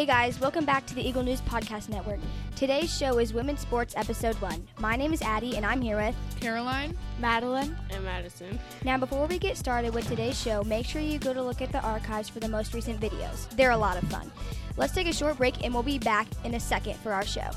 Hey guys, welcome back to the Eagle News Podcast Network. Today's show is Women's Sports Episode 1. My name is Addy, and I'm here with Caroline, Madeline, and Madison. Now, before we get started with today's show, make sure you go to look at the archives for the most recent videos. They're a lot of fun. Let's take a short break, and we'll be back in a second for our show.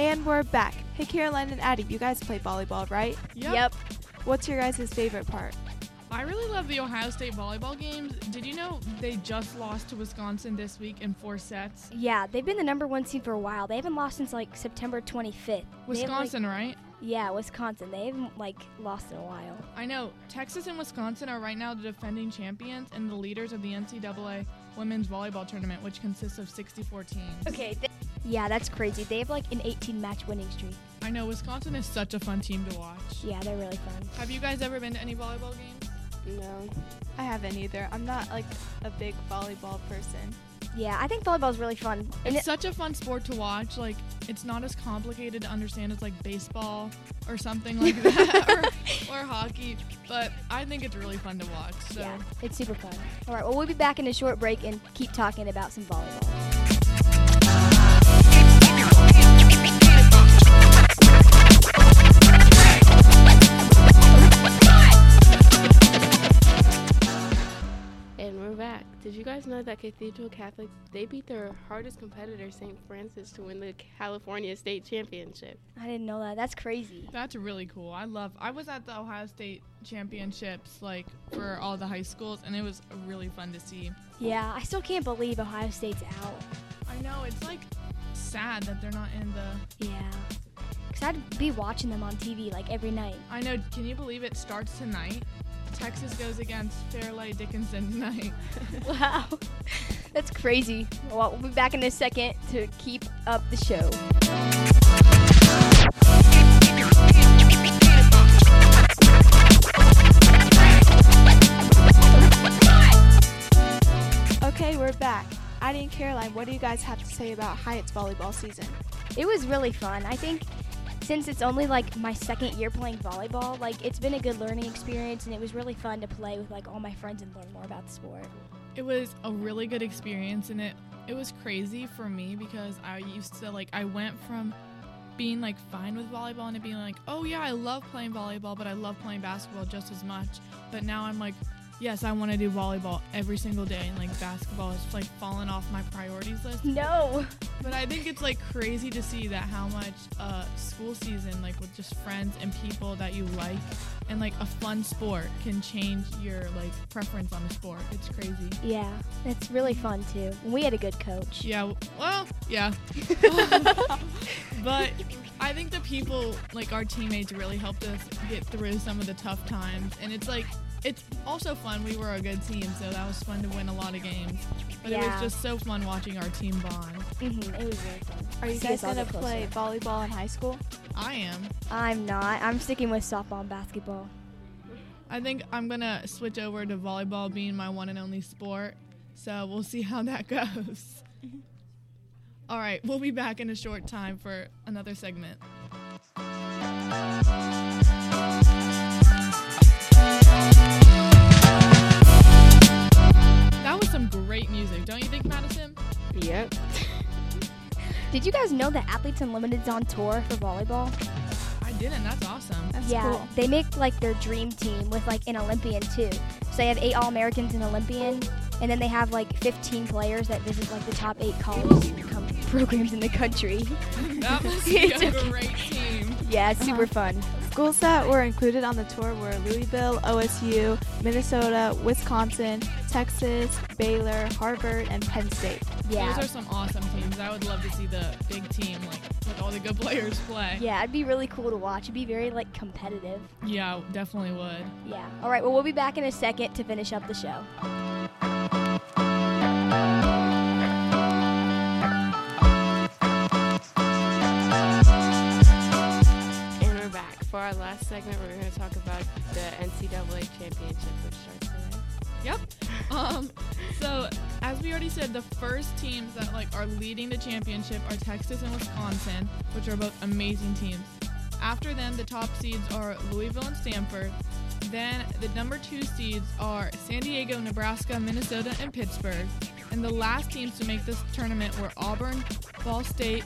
And we're back. Hey, Caroline and Addy, you guys play volleyball, right? Yep. What's your guys' favorite part? I really love the Ohio State volleyball games. Did you know they just lost to Wisconsin this week in four sets? Yeah, they've been the number one seed for a while. They haven't lost since like September 25th. Wisconsin, like, right? Yeah, Wisconsin. They haven't like lost in a while. I know. Texas and Wisconsin are right now the defending champions and the leaders of the NCAA women's volleyball tournament, which consists of 64 teams. Okay. Th- yeah, that's crazy. They have like an 18 match winning streak. I know Wisconsin is such a fun team to watch. Yeah, they're really fun. Have you guys ever been to any volleyball games? No. I haven't either. I'm not like a big volleyball person. Yeah, I think volleyball is really fun. And it's it, such a fun sport to watch. Like, it's not as complicated to understand as like baseball or something like that, or, or, hockey. But I think it's really fun to watch. So yeah, it's super fun. All right, well, we'll be back in a short break and keep talking about some volleyball. Guys know that Cathedral Catholics, they beat their hardest competitor, St. Francis, to win the California State Championship? I didn't know that. That's crazy. That's really cool. I love. I was at the Ohio State Championships like for all the high schools, and it was really fun to see. Yeah, I still can't believe Ohio State's out. I know it's like sad that they're not in the. Yeah. Cause I'd be watching them on TV like every night. I know. Can you believe it starts tonight? Texas goes against Fairleigh Dickinson tonight. wow. That's crazy. Well, we'll be back in a second to keep up the show. Okay, we're back. Addy and Caroline, what do you guys have to say about Hyatt's volleyball season? It was really fun. I think since it's only like my second year playing volleyball, like it's been a good learning experience and it was really fun to play with like all my friends and learn more about the sport. It was a really good experience and it it was crazy for me because I used to like I went from being like fine with volleyball and to being like, "Oh yeah, I love playing volleyball, but I love playing basketball just as much." But now I'm like yes, I want to do volleyball every single day, and like basketball is like falling off my priorities list. No. But I think it's like crazy to see that how much uh, school season, like with just friends and people that you like, and like a fun sport can change your like preference on a sport. It's crazy. Yeah, it's really fun too. We had a good coach. Yeah. Well, yeah. but I think the people, like our teammates, really helped us get through some of the tough times, and it's like it's also fun. We were a good team, so that was fun to win a lot of games. But yeah. it was just so fun watching our team bond. Mm-hmm. It was really fun. Are you guys gonna play volleyball in high school? I am. I'm not. I'm sticking with softball and basketball. I think I'm gonna switch over to volleyball, being my one and only sport. So we'll see how that goes. All right, we'll be back in a short time for another segment. Did you guys know that Athletes Unlimited's on tour for volleyball? I didn't. That's awesome. That's yeah, cool. they make like their dream team with like an Olympian too. So they have eight All Americans and Olympian, and then they have like 15 players that visit like the top eight college programs in the country. that must be a great team. Yeah, it's super uh-huh. fun. Schools that were included on the tour were Louisville, OSU, Minnesota, Wisconsin, Texas, Baylor, Harvard, and Penn State. Yeah. Those are some awesome teams. I would love to see the big team like with all the good players play. Yeah, it'd be really cool to watch. It'd be very like competitive. Yeah, definitely would. Yeah. All right, well we'll be back in a second to finish up the show. And we're Back for our last segment, we're going to talk about the NCAA championship, already already said, the first teams that like are leading the championship are Texas and Wisconsin, which are both amazing teams. After them, the top seeds are Louisville and Stanford. Then the number two seeds are San Diego, Nebraska, Minnesota, and Pittsburgh. And the last teams to make this tournament were Auburn, Ball State,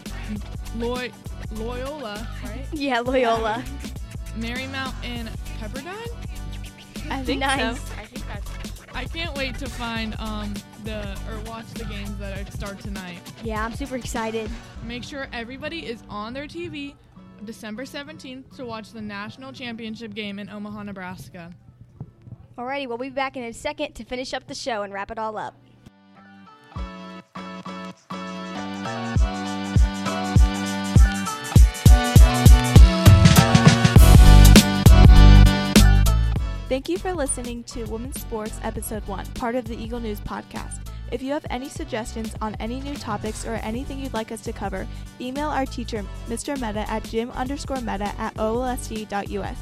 Loy- Loyola, right? Yeah, Loyola. Marymount, and Pepperdine. I think Nice. so. I think that's I can't wait to find um the or watch the games that start tonight. Yeah, I'm super excited. Make sure everybody is on their TV December 17th to watch the national championship game in Omaha, Nebraska. Alrighty, we'll be back in a second to finish up the show and wrap it all up. Thank you for listening to Women's Sports Episode 1, part of the Eagle News podcast. If you have any suggestions on any new topics or anything you'd like us to cover, email our teacher, Mr. Meta, at jim underscore meta at olsd.us.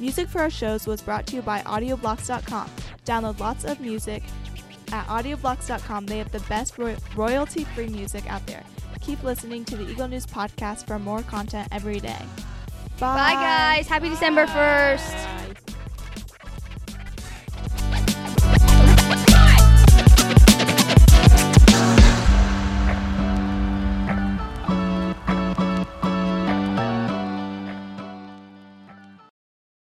Music for our shows was brought to you by audioblocks.com. Download lots of music at audioblocks.com. They have the best roy- royalty free music out there. Keep listening to the Eagle News podcast for more content every day. Bye, guys. Happy December 1st. Bye.